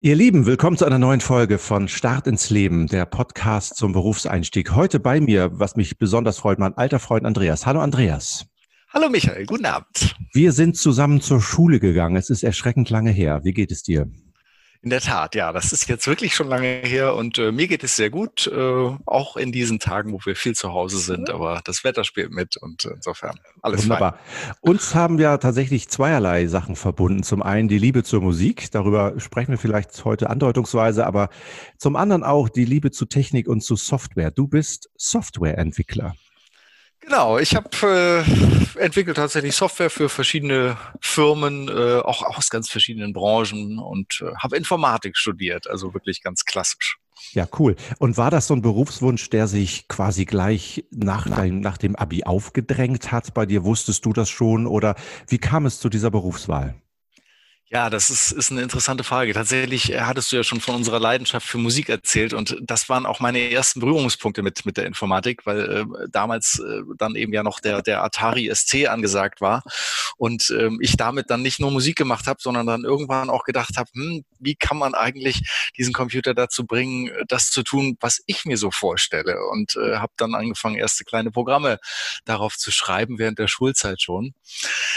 Ihr Lieben, willkommen zu einer neuen Folge von Start ins Leben, der Podcast zum Berufseinstieg. Heute bei mir, was mich besonders freut, mein alter Freund Andreas. Hallo Andreas. Hallo Michael, guten Abend. Wir sind zusammen zur Schule gegangen. Es ist erschreckend lange her. Wie geht es dir? In der Tat, ja, das ist jetzt wirklich schon lange her und äh, mir geht es sehr gut, äh, auch in diesen Tagen, wo wir viel zu Hause sind, aber das Wetter spielt mit und insofern alles Wunderbar. Fein. Uns haben ja tatsächlich zweierlei Sachen verbunden. Zum einen die Liebe zur Musik, darüber sprechen wir vielleicht heute andeutungsweise, aber zum anderen auch die Liebe zu Technik und zu Software. Du bist Softwareentwickler. Genau, ich habe äh, entwickelt tatsächlich Software für verschiedene Firmen, äh, auch aus ganz verschiedenen Branchen und äh, habe Informatik studiert, also wirklich ganz klassisch. Ja, cool. Und war das so ein Berufswunsch, der sich quasi gleich nach, dein, nach dem Abi aufgedrängt hat? Bei dir wusstest du das schon oder wie kam es zu dieser Berufswahl? Ja, das ist, ist eine interessante Frage. Tatsächlich äh, hattest du ja schon von unserer Leidenschaft für Musik erzählt und das waren auch meine ersten Berührungspunkte mit, mit der Informatik, weil äh, damals äh, dann eben ja noch der, der Atari SC angesagt war und ähm, ich damit dann nicht nur Musik gemacht habe, sondern dann irgendwann auch gedacht habe, hm, wie kann man eigentlich diesen Computer dazu bringen, das zu tun, was ich mir so vorstelle und äh, habe dann angefangen, erste kleine Programme darauf zu schreiben, während der Schulzeit schon.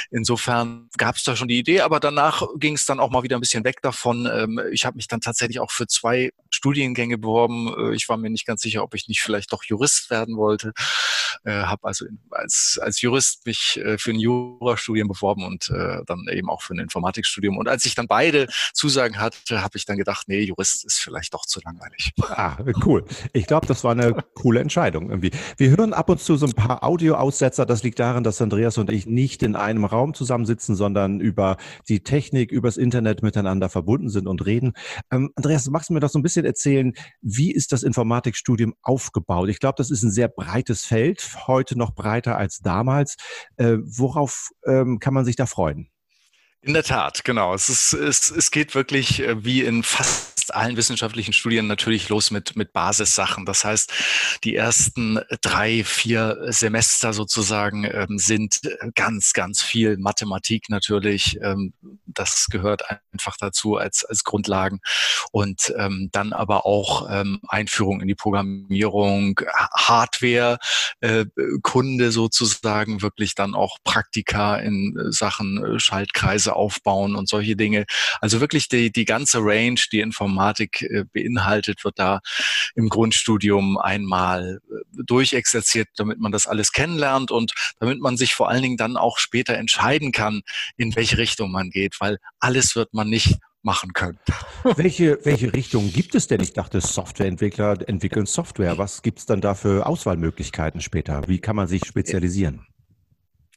Insofern gab es da schon die Idee, aber danach ging es dann auch mal wieder ein bisschen weg davon. Ähm, ich habe mich dann tatsächlich auch für zwei Studiengänge beworben. Äh, ich war mir nicht ganz sicher, ob ich nicht vielleicht doch Jurist werden wollte. Äh, habe also als, als Jurist mich äh, für ein Jurastudium beworben und äh, dann eben auch für ein Informatikstudium. Und als ich dann beide Zusagen hatte, habe ich dann gedacht, nee, Jurist ist vielleicht doch zu langweilig. Ah, cool. Ich glaube, das war eine coole Entscheidung irgendwie. Wir hören ab und zu so ein paar Audioaussetzer. Das liegt daran, dass Andreas und ich nicht in einem Raum zusammensitzen, sondern über die Technik, übers Internet miteinander verbunden sind und reden. Ähm, Andreas, magst du mir doch so ein bisschen erzählen, wie ist das Informatikstudium aufgebaut? Ich glaube, das ist ein sehr breites Feld heute noch breiter als damals. Äh, worauf ähm, kann man sich da freuen? In der Tat, genau. Es, ist, es, es geht wirklich äh, wie in fast allen wissenschaftlichen Studien natürlich los mit, mit Basissachen. Das heißt, die ersten drei, vier Semester sozusagen ähm, sind ganz, ganz viel Mathematik natürlich. Ähm, das gehört einfach dazu als, als Grundlagen. Und ähm, dann aber auch ähm, Einführung in die Programmierung, Hardware, äh, Kunde sozusagen, wirklich dann auch Praktika in Sachen äh, Schaltkreise Aufbauen und solche Dinge. Also wirklich die, die ganze Range, die Informatik äh, beinhaltet, wird da im Grundstudium einmal äh, durchexerziert, damit man das alles kennenlernt und damit man sich vor allen Dingen dann auch später entscheiden kann, in welche Richtung man geht, weil alles wird man nicht machen können. Welche, welche Richtung gibt es denn? Ich dachte, Softwareentwickler entwickeln Software. Was gibt es dann da für Auswahlmöglichkeiten später? Wie kann man sich spezialisieren?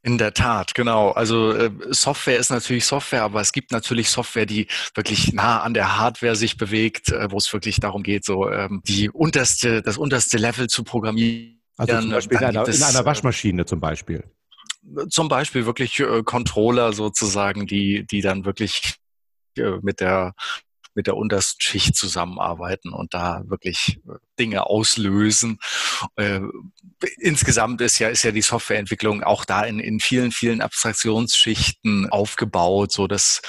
In der Tat, genau. Also äh, Software ist natürlich Software, aber es gibt natürlich Software, die wirklich nah an der Hardware sich bewegt, äh, wo es wirklich darum geht, so ähm, die unterste, das unterste Level zu programmieren. Also zum Beispiel in einer, in einer, äh, Waschmaschine zum Beispiel. Zum Beispiel wirklich Controller sozusagen, die, die dann wirklich mit der mit der untersten Schicht zusammenarbeiten und da wirklich äh, Dinge auslösen. Äh, insgesamt ist ja, ist ja die Softwareentwicklung auch da in, in vielen, vielen Abstraktionsschichten aufgebaut, so dass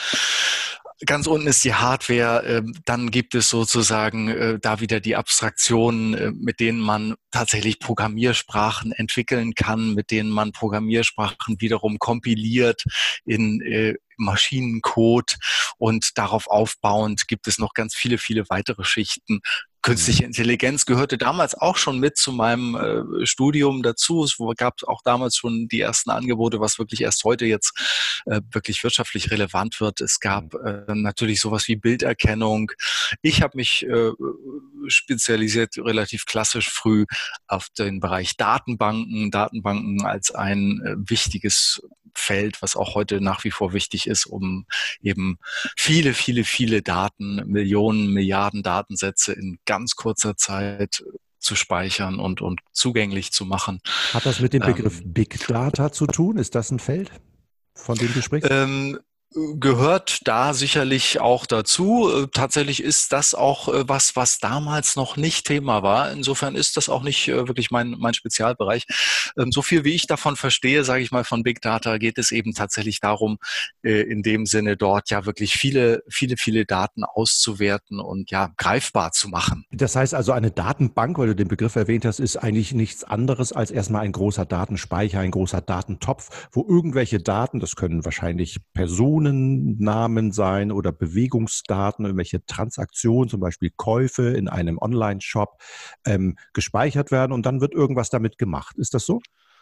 Ganz unten ist die Hardware, ähm, dann gibt es sozusagen äh, da wieder die Abstraktionen, mit denen man tatsächlich Programmiersprachen entwickeln kann, mit denen man Programmiersprachen wiederum kompiliert in Maschinencode und darauf aufbauend gibt es noch ganz viele, viele weitere Schichten. Künstliche. Intelligenz gehörte damals auch schon mit zu meinem äh, Studium dazu. Es gab auch damals schon die ersten Angebote, was wirklich erst heute jetzt äh, wirklich wirtschaftlich relevant wird. Es gab mhm. äh, natürlich sowas wie Bilderkennung. Ich habe mich äh, spezialisiert relativ klassisch früh auf den Bereich Datenbanken. Datenbanken als ein äh, wichtiges Feld, was auch heute nach wie vor wichtig ist, um eben viele, viele, viele Daten, Millionen, Milliarden Datensätze in ganz kurzer Zeit zu speichern und, und zugänglich zu machen. Hat das mit dem Begriff ähm, Big Data zu tun? Ist das ein Feld, von dem du sprichst? Ähm, gehört da sicherlich auch dazu. Äh, tatsächlich ist das auch äh, was, was damals noch nicht Thema war. Insofern ist das auch nicht äh, wirklich mein, mein Spezialbereich. Ähm, so viel wie ich davon verstehe, sage ich mal, von Big Data geht es eben tatsächlich darum, in dem Sinne dort ja wirklich viele, viele, viele Daten auszuwerten und ja greifbar zu machen. Das heißt also, eine Datenbank, weil du den Begriff erwähnt hast, ist eigentlich nichts anderes als erstmal ein großer Datenspeicher, ein großer Datentopf, wo irgendwelche Daten, das können wahrscheinlich Personen, Personennamen sein oder Bewegungsdaten, irgendwelche Transaktionen, zum Beispiel Käufe in einem Online-Shop ähm, gespeichert werden und dann wird irgendwas damit gemacht. Ist das so?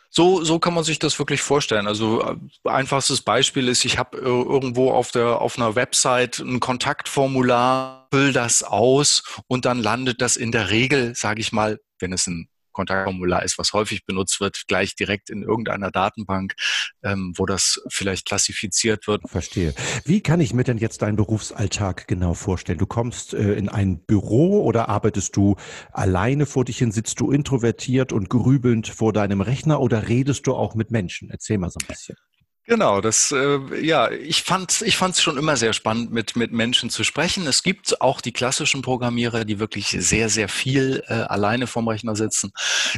So, so kann man sich das wirklich vorstellen. Also äh, einfachstes Beispiel ist, ich habe irgendwo auf der auf einer Website ein Kontaktformular, füll das aus und dann landet das in der Regel, sage ich mal, wenn es ein Kontaktformular ist, was häufig benutzt wird, gleich direkt in irgendeiner Datenbank, ähm, wo das vielleicht klassifiziert wird. Verstehe. Wie kann ich mir denn jetzt deinen Berufsalltag genau vorstellen? Du kommst äh, in ein Büro oder arbeitest du alleine vor dich hin? Sitzt du introvertiert und grübelnd vor deinem Rechner oder redest du auch mit Menschen? Erzähl mal so ein bisschen. Genau, das äh, ja, ich fand ich fand es schon immer sehr spannend mit mit Menschen zu sprechen. Es gibt auch die klassischen Programmierer, die wirklich sehr sehr viel äh, alleine vorm Rechner sitzen.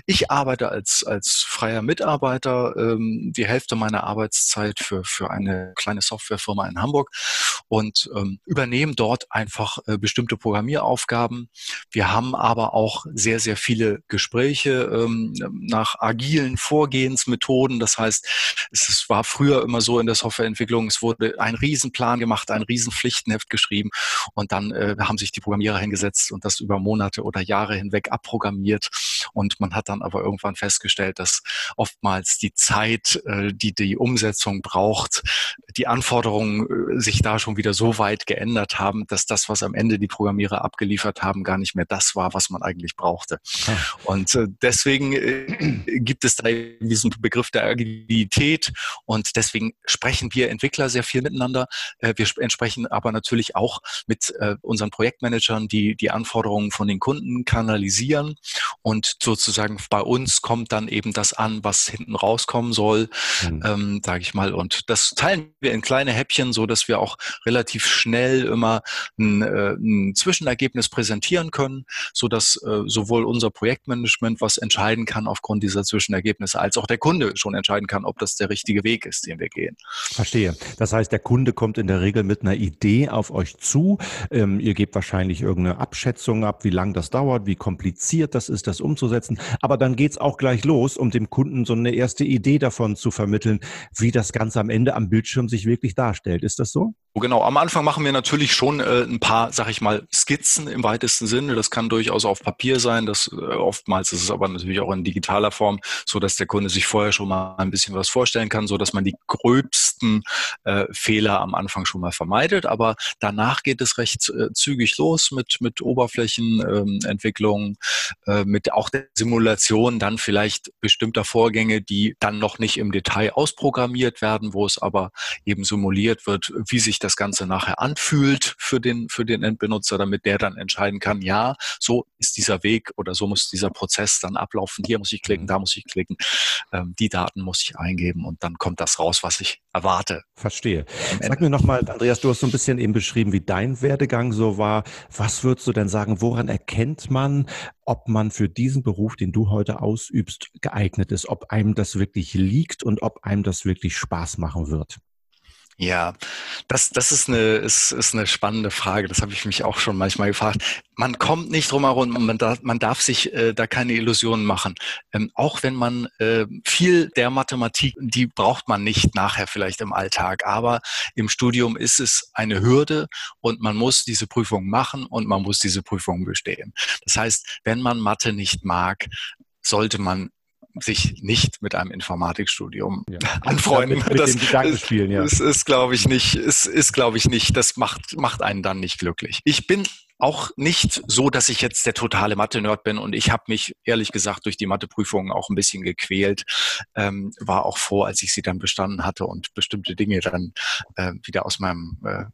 Ich arbeite als als freier Mitarbeiter ähm, die Hälfte meiner Arbeitszeit für für eine kleine Softwarefirma in Hamburg und ähm, übernehme dort einfach äh, bestimmte Programmieraufgaben. Wir haben aber auch sehr sehr viele Gespräche ähm, nach agilen Vorgehensmethoden. Das heißt, es war früher früher immer so in der Softwareentwicklung, es wurde ein Riesenplan gemacht, ein Riesenpflichtenheft geschrieben und dann äh, haben sich die Programmierer hingesetzt und das über Monate oder Jahre hinweg abprogrammiert. Und man hat dann aber irgendwann festgestellt, dass oftmals die Zeit, äh, die die Umsetzung braucht, die Anforderungen äh, sich da schon wieder so weit geändert haben, dass das, was am Ende die Programmierer abgeliefert haben, gar nicht mehr das war, was man eigentlich brauchte. Ah. Und äh, deswegen äh, gibt es da diesen Begriff der Agilität und deswegen Deswegen sprechen wir Entwickler sehr viel miteinander. Äh, wir entsprechen aber natürlich auch mit äh, unseren Projektmanagern, die die Anforderungen von den Kunden kanalisieren. Und sozusagen bei uns kommt dann eben das an, was hinten rauskommen soll, mhm. ähm, sage ich mal. Und das teilen wir in kleine Häppchen, so dass wir auch relativ schnell immer ein, äh, ein Zwischenergebnis präsentieren können, so dass äh, sowohl unser Projektmanagement was entscheiden kann aufgrund dieser Zwischenergebnisse, als auch der Kunde schon entscheiden kann, ob das der richtige Weg ist, den wir gehen. Verstehe. Das heißt, der Kunde kommt in der Regel mit einer Idee auf euch zu. Ähm, ihr gebt wahrscheinlich irgendeine Abschätzung ab, wie lang das dauert, wie kompliziert das ist, das umzusetzen. Aber dann geht es auch gleich los, um dem Kunden so eine erste Idee davon zu vermitteln, wie das Ganze am Ende am Bildschirm sich wirklich darstellt. Ist das so? Genau, am Anfang machen wir natürlich schon äh, ein paar, sag ich mal, Skizzen im weitesten Sinne. Das kann durchaus auf Papier sein. Das äh, oftmals ist es aber natürlich auch in digitaler Form, so dass der Kunde sich vorher schon mal ein bisschen was vorstellen kann, so dass man die gröbsten äh, Fehler am Anfang schon mal vermeidet. Aber danach geht es recht äh, zügig los mit mit Oberflächenentwicklung, ähm, äh, mit auch der Simulation dann vielleicht bestimmter Vorgänge, die dann noch nicht im Detail ausprogrammiert werden, wo es aber eben simuliert wird, wie sich das Ganze nachher anfühlt für den, für den Endbenutzer, damit der dann entscheiden kann, ja, so ist dieser Weg oder so muss dieser Prozess dann ablaufen. Hier muss ich klicken, mhm. da muss ich klicken, ähm, die Daten muss ich eingeben und dann kommt das raus, was ich erwarte. Verstehe. Sag mir nochmal, Andreas, du hast so ein bisschen eben beschrieben, wie dein Werdegang so war. Was würdest du denn sagen, woran erkennt man, ob man für diesen Beruf, den du heute ausübst, geeignet ist, ob einem das wirklich liegt und ob einem das wirklich Spaß machen wird? Ja, das, das ist, eine, ist, ist eine spannende Frage. Das habe ich mich auch schon manchmal gefragt. Man kommt nicht drum herum, man darf, man darf sich äh, da keine Illusionen machen. Ähm, auch wenn man äh, viel der Mathematik, die braucht man nicht nachher vielleicht im Alltag, aber im Studium ist es eine Hürde und man muss diese Prüfung machen und man muss diese Prüfung bestehen. Das heißt, wenn man Mathe nicht mag, sollte man sich nicht mit einem Informatikstudium ja. anfreunden. Mit, mit das, Gedankenspielen, ja. ist, ist glaube ich nicht, ist, ist glaube ich nicht, das macht, macht einen dann nicht glücklich. Ich bin auch nicht so, dass ich jetzt der totale Mathe-Nerd bin und ich habe mich ehrlich gesagt durch die Matheprüfungen auch ein bisschen gequält. Ähm, war auch froh, als ich sie dann bestanden hatte und bestimmte Dinge dann äh, wieder aus meinem äh,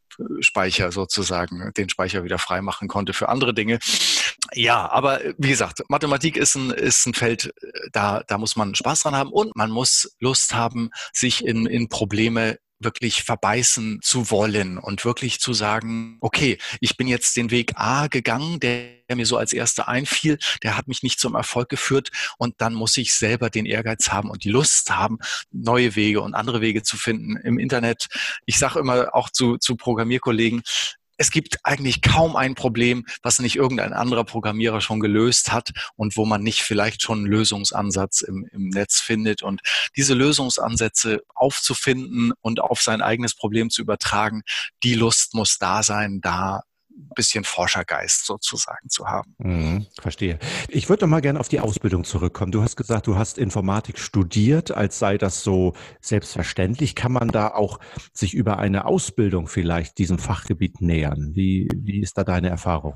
Speicher sozusagen, den Speicher wieder freimachen konnte für andere Dinge. Ja, aber wie gesagt, Mathematik ist ein, ist ein Feld, da, da muss man Spaß dran haben und man muss Lust haben, sich in, in Probleme wirklich verbeißen zu wollen und wirklich zu sagen, okay, ich bin jetzt den Weg A gegangen, der mir so als erster einfiel, der hat mich nicht zum Erfolg geführt und dann muss ich selber den Ehrgeiz haben und die Lust haben, neue Wege und andere Wege zu finden im Internet. Ich sage immer auch zu, zu Programmierkollegen, es gibt eigentlich kaum ein Problem, was nicht irgendein anderer Programmierer schon gelöst hat und wo man nicht vielleicht schon einen Lösungsansatz im, im Netz findet. Und diese Lösungsansätze aufzufinden und auf sein eigenes Problem zu übertragen, die Lust muss da sein, da bisschen Forschergeist sozusagen zu haben. Mhm, verstehe. Ich würde noch mal gerne auf die Ausbildung zurückkommen. Du hast gesagt, du hast Informatik studiert, als sei das so selbstverständlich. Kann man da auch sich über eine Ausbildung vielleicht diesem Fachgebiet nähern? Wie, wie ist da deine Erfahrung?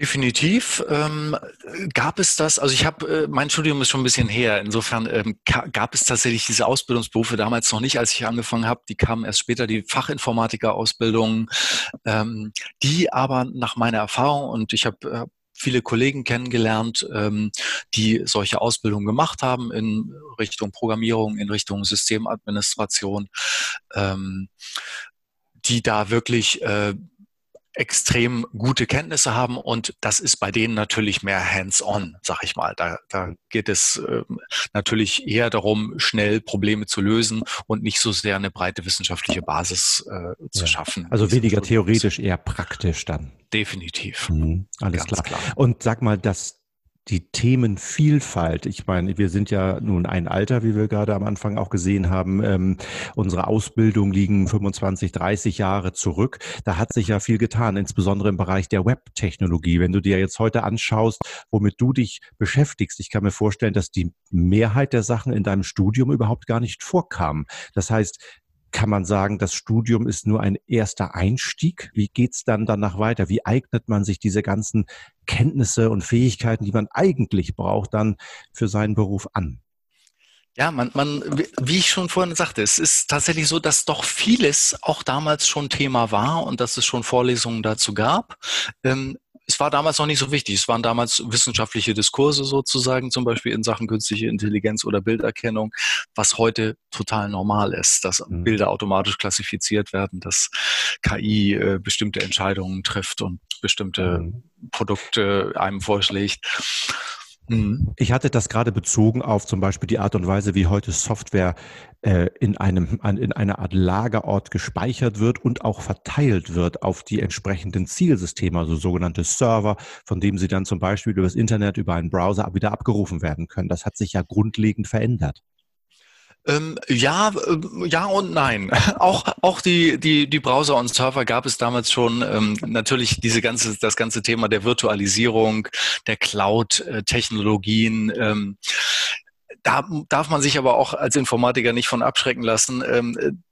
Definitiv ähm, gab es das. Also ich habe, äh, mein Studium ist schon ein bisschen her. Insofern ähm, gab es tatsächlich diese Ausbildungsberufe damals noch nicht, als ich angefangen habe. Die kamen erst später, die Fachinformatiker-Ausbildung, ähm, die aber nach meiner Erfahrung und ich habe äh, viele Kollegen kennengelernt, ähm, die solche Ausbildungen gemacht haben in Richtung Programmierung, in Richtung Systemadministration, ähm, die da wirklich äh, extrem gute Kenntnisse haben und das ist bei denen natürlich mehr hands-on, sag ich mal. Da, da geht es äh, natürlich eher darum, schnell Probleme zu lösen und nicht so sehr eine breite wissenschaftliche Basis äh, zu ja. schaffen. Also weniger theoretisch, eher praktisch dann. Definitiv. Mhm, alles klar. klar. Und sag mal, das die Themenvielfalt. Ich meine, wir sind ja nun ein Alter, wie wir gerade am Anfang auch gesehen haben. Ähm, unsere Ausbildung liegen 25, 30 Jahre zurück. Da hat sich ja viel getan, insbesondere im Bereich der Webtechnologie. Wenn du dir jetzt heute anschaust, womit du dich beschäftigst, ich kann mir vorstellen, dass die Mehrheit der Sachen in deinem Studium überhaupt gar nicht vorkam. Das heißt, kann man sagen, das Studium ist nur ein erster Einstieg. Wie geht's dann danach weiter? Wie eignet man sich diese ganzen Kenntnisse und Fähigkeiten, die man eigentlich braucht, dann für seinen Beruf an? Ja, man, man, wie ich schon vorhin sagte, es ist tatsächlich so, dass doch vieles auch damals schon Thema war und dass es schon Vorlesungen dazu gab. Ähm, es war damals noch nicht so wichtig. Es waren damals wissenschaftliche Diskurse sozusagen, zum Beispiel in Sachen künstliche Intelligenz oder Bilderkennung, was heute total normal ist, dass mhm. Bilder automatisch klassifiziert werden, dass KI äh, bestimmte Entscheidungen trifft und bestimmte mhm. Produkte einem vorschlägt. Mhm. Ich hatte das gerade bezogen auf zum Beispiel die Art und Weise, wie heute Software äh, in einem in einer Art Lagerort gespeichert wird und auch verteilt wird auf die entsprechenden Zielsysteme, also sogenannte Server, von dem sie dann zum Beispiel über das Internet, über einen Browser wieder abgerufen werden können. Das hat sich ja grundlegend verändert. Ähm, ja, äh, ja und nein. auch auch die die die Browser und Server gab es damals schon. Ähm, natürlich diese ganze das ganze Thema der Virtualisierung, der Cloud-Technologien. Ähm, da darf man sich aber auch als Informatiker nicht von abschrecken lassen.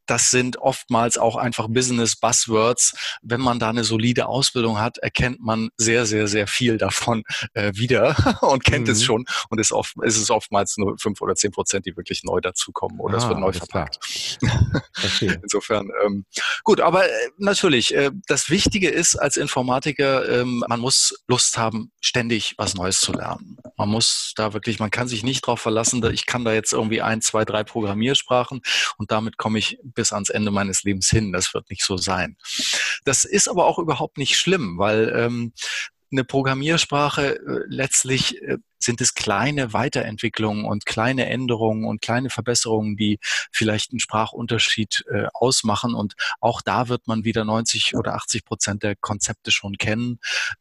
Das sind oftmals auch einfach Business Buzzwords. Wenn man da eine solide Ausbildung hat, erkennt man sehr, sehr, sehr viel davon äh, wieder und kennt mhm. es schon. Und ist, oft, ist es oftmals nur fünf oder zehn Prozent, die wirklich neu dazukommen oder ah, es wird neu verpackt. Insofern, ähm, gut, aber äh, natürlich, äh, das Wichtige ist als Informatiker, ähm, man muss Lust haben, ständig was Neues zu lernen. Man muss da wirklich, man kann sich nicht darauf verlassen, ich kann da jetzt irgendwie ein, zwei, drei Programmiersprachen und damit komme ich bis ans Ende meines Lebens hin. Das wird nicht so sein. Das ist aber auch überhaupt nicht schlimm, weil ähm, eine Programmiersprache äh, letztlich äh, sind es kleine Weiterentwicklungen und kleine Änderungen und kleine Verbesserungen, die vielleicht einen Sprachunterschied äh, ausmachen. Und auch da wird man wieder 90 oder 80 Prozent der Konzepte schon kennen.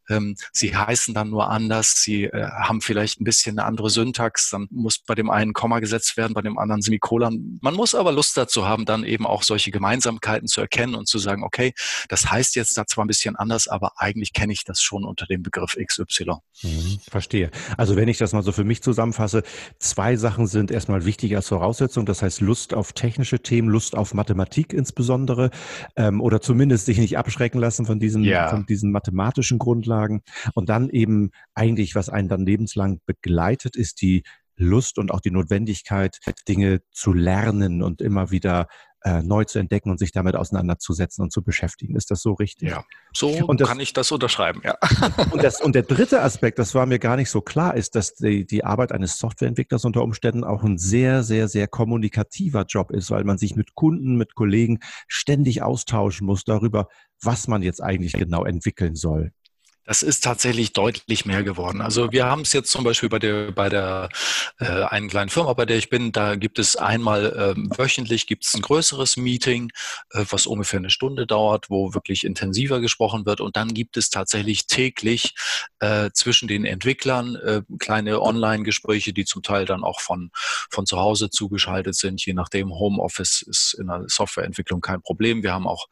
Ähm, sie heißen dann nur anders. Sie äh, haben vielleicht ein bisschen eine andere Syntax. Dann muss bei dem einen Komma gesetzt werden, bei dem anderen Semikolon. Man muss aber Lust dazu haben, dann eben auch solche Gemeinsamkeiten zu erkennen und zu sagen, okay, das heißt jetzt da zwar ein bisschen anders, aber eigentlich kenne ich das schon unter dem Begriff XY. Mhm, verstehe. Also wenn wenn ich das mal so für mich zusammenfasse, zwei Sachen sind erstmal wichtig als Voraussetzung. Das heißt Lust auf technische Themen, Lust auf Mathematik insbesondere ähm, oder zumindest sich nicht abschrecken lassen von diesen, ja. von diesen mathematischen Grundlagen. Und dann eben eigentlich, was einen dann lebenslang begleitet, ist die Lust und auch die Notwendigkeit, Dinge zu lernen und immer wieder äh, neu zu entdecken und sich damit auseinanderzusetzen und zu beschäftigen. Ist das so richtig? Ja, so und das, kann ich das unterschreiben, ja. Und, das, und der dritte Aspekt, das war mir gar nicht so klar, ist, dass die, die Arbeit eines Softwareentwicklers unter Umständen auch ein sehr, sehr, sehr kommunikativer Job ist, weil man sich mit Kunden, mit Kollegen ständig austauschen muss darüber, was man jetzt eigentlich genau entwickeln soll. Das ist tatsächlich deutlich mehr geworden. Also wir haben es jetzt zum Beispiel bei der bei der äh, einen kleinen Firma, bei der ich bin, da gibt es einmal ähm, wöchentlich gibt es ein größeres Meeting, äh, was ungefähr eine Stunde dauert, wo wirklich intensiver gesprochen wird. Und dann gibt es tatsächlich täglich äh, zwischen den Entwicklern äh, kleine Online-Gespräche, die zum Teil dann auch von von zu Hause zugeschaltet sind. Je nachdem, Homeoffice ist in der Softwareentwicklung kein Problem. Wir haben auch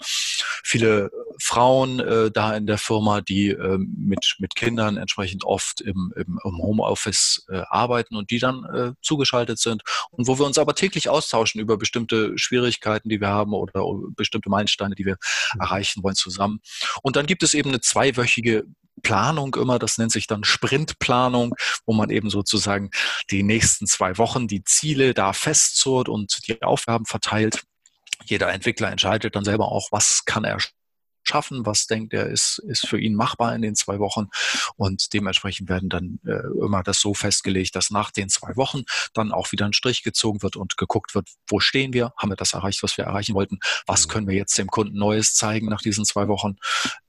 viele Frauen äh, da in der Firma, die äh, mit, mit Kindern entsprechend oft im, im, im Homeoffice äh, arbeiten und die dann äh, zugeschaltet sind und wo wir uns aber täglich austauschen über bestimmte Schwierigkeiten, die wir haben oder bestimmte Meilensteine, die wir mhm. erreichen wollen zusammen. Und dann gibt es eben eine zweiwöchige Planung immer, das nennt sich dann Sprintplanung, wo man eben sozusagen die nächsten zwei Wochen die Ziele da festzurrt und die Aufgaben verteilt. Jeder Entwickler entscheidet dann selber auch, was kann er schaffen, was denkt er ist, ist für ihn machbar in den zwei Wochen. Und dementsprechend werden dann äh, immer das so festgelegt, dass nach den zwei Wochen dann auch wieder ein Strich gezogen wird und geguckt wird, wo stehen wir, haben wir das erreicht, was wir erreichen wollten, was mhm. können wir jetzt dem Kunden Neues zeigen nach diesen zwei Wochen,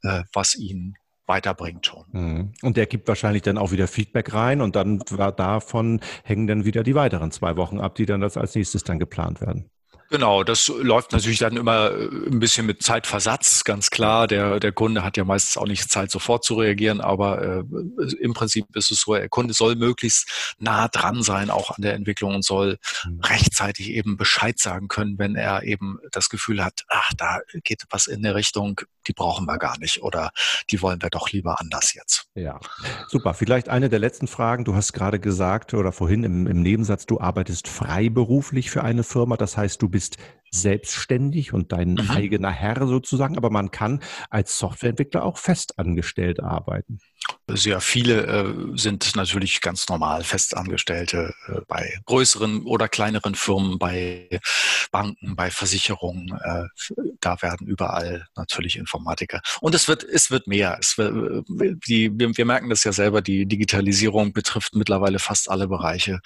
äh, was ihn weiterbringt schon. Mhm. Und der gibt wahrscheinlich dann auch wieder Feedback rein und dann davon hängen dann wieder die weiteren zwei Wochen ab, die dann als nächstes dann geplant werden. Genau, das läuft natürlich dann immer äh, ein bisschen mit Zeitversatz, ganz klar. Der, der Kunde hat ja meistens auch nicht Zeit, sofort zu reagieren, aber äh, im Prinzip ist es so, der Kunde soll möglichst nah dran sein, auch an der Entwicklung und soll mhm. rechtzeitig eben Bescheid sagen können, wenn er eben das Gefühl hat, ach, da geht was in der Richtung, die brauchen wir gar nicht oder die wollen wir doch lieber anders jetzt. Ja, super. Vielleicht eine der letzten Fragen. Du hast gerade gesagt oder vorhin im, im Nebensatz, du arbeitest freiberuflich für eine Firma. Das heißt, du bist selbstständig und dein mhm. eigener Herr sozusagen, aber man kann als Softwareentwickler auch festangestellt arbeiten. Sehr viele äh, sind natürlich ganz normal Festangestellte äh, bei größeren oder kleineren Firmen, bei Banken, bei Versicherungen. Äh, da werden überall natürlich Informatiker. Und es wird, es wird mehr. Es wird, äh, die, wir, wir merken das ja selber, die Digitalisierung betrifft mittlerweile fast alle Bereiche.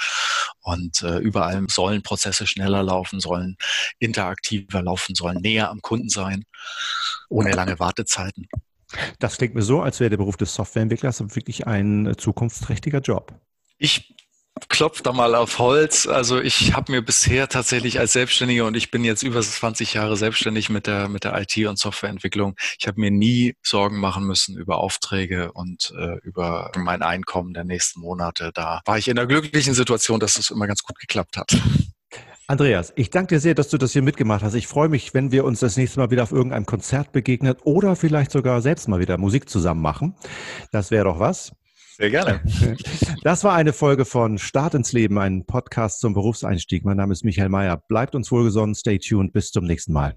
Und äh, überall sollen Prozesse schneller laufen, sollen interaktiver laufen, sollen näher am Kunden sein, ohne lange Wartezeiten. Das klingt mir so, als wäre der Beruf des Softwareentwicklers wirklich ein äh, zukunftsträchtiger Job. Ich klopfe da mal auf Holz. Also ich habe mir bisher tatsächlich als Selbstständiger und ich bin jetzt über 20 Jahre selbstständig mit der mit der IT und Softwareentwicklung. Ich habe mir nie Sorgen machen müssen über Aufträge und äh, über mein Einkommen der nächsten Monate. Da war ich in einer glücklichen Situation, dass es immer ganz gut geklappt hat. Andreas, ich danke dir sehr, dass du das hier mitgemacht hast. Ich freue mich, wenn wir uns das nächste Mal wieder auf irgendeinem Konzert begegnen oder vielleicht sogar selbst mal wieder Musik zusammen machen. Das wäre doch was. Sehr gerne. Das war eine Folge von Start ins Leben, ein Podcast zum Berufseinstieg. Mein Name ist Michael Mayer. Bleibt uns wohlgesonnen, stay tuned, bis zum nächsten Mal.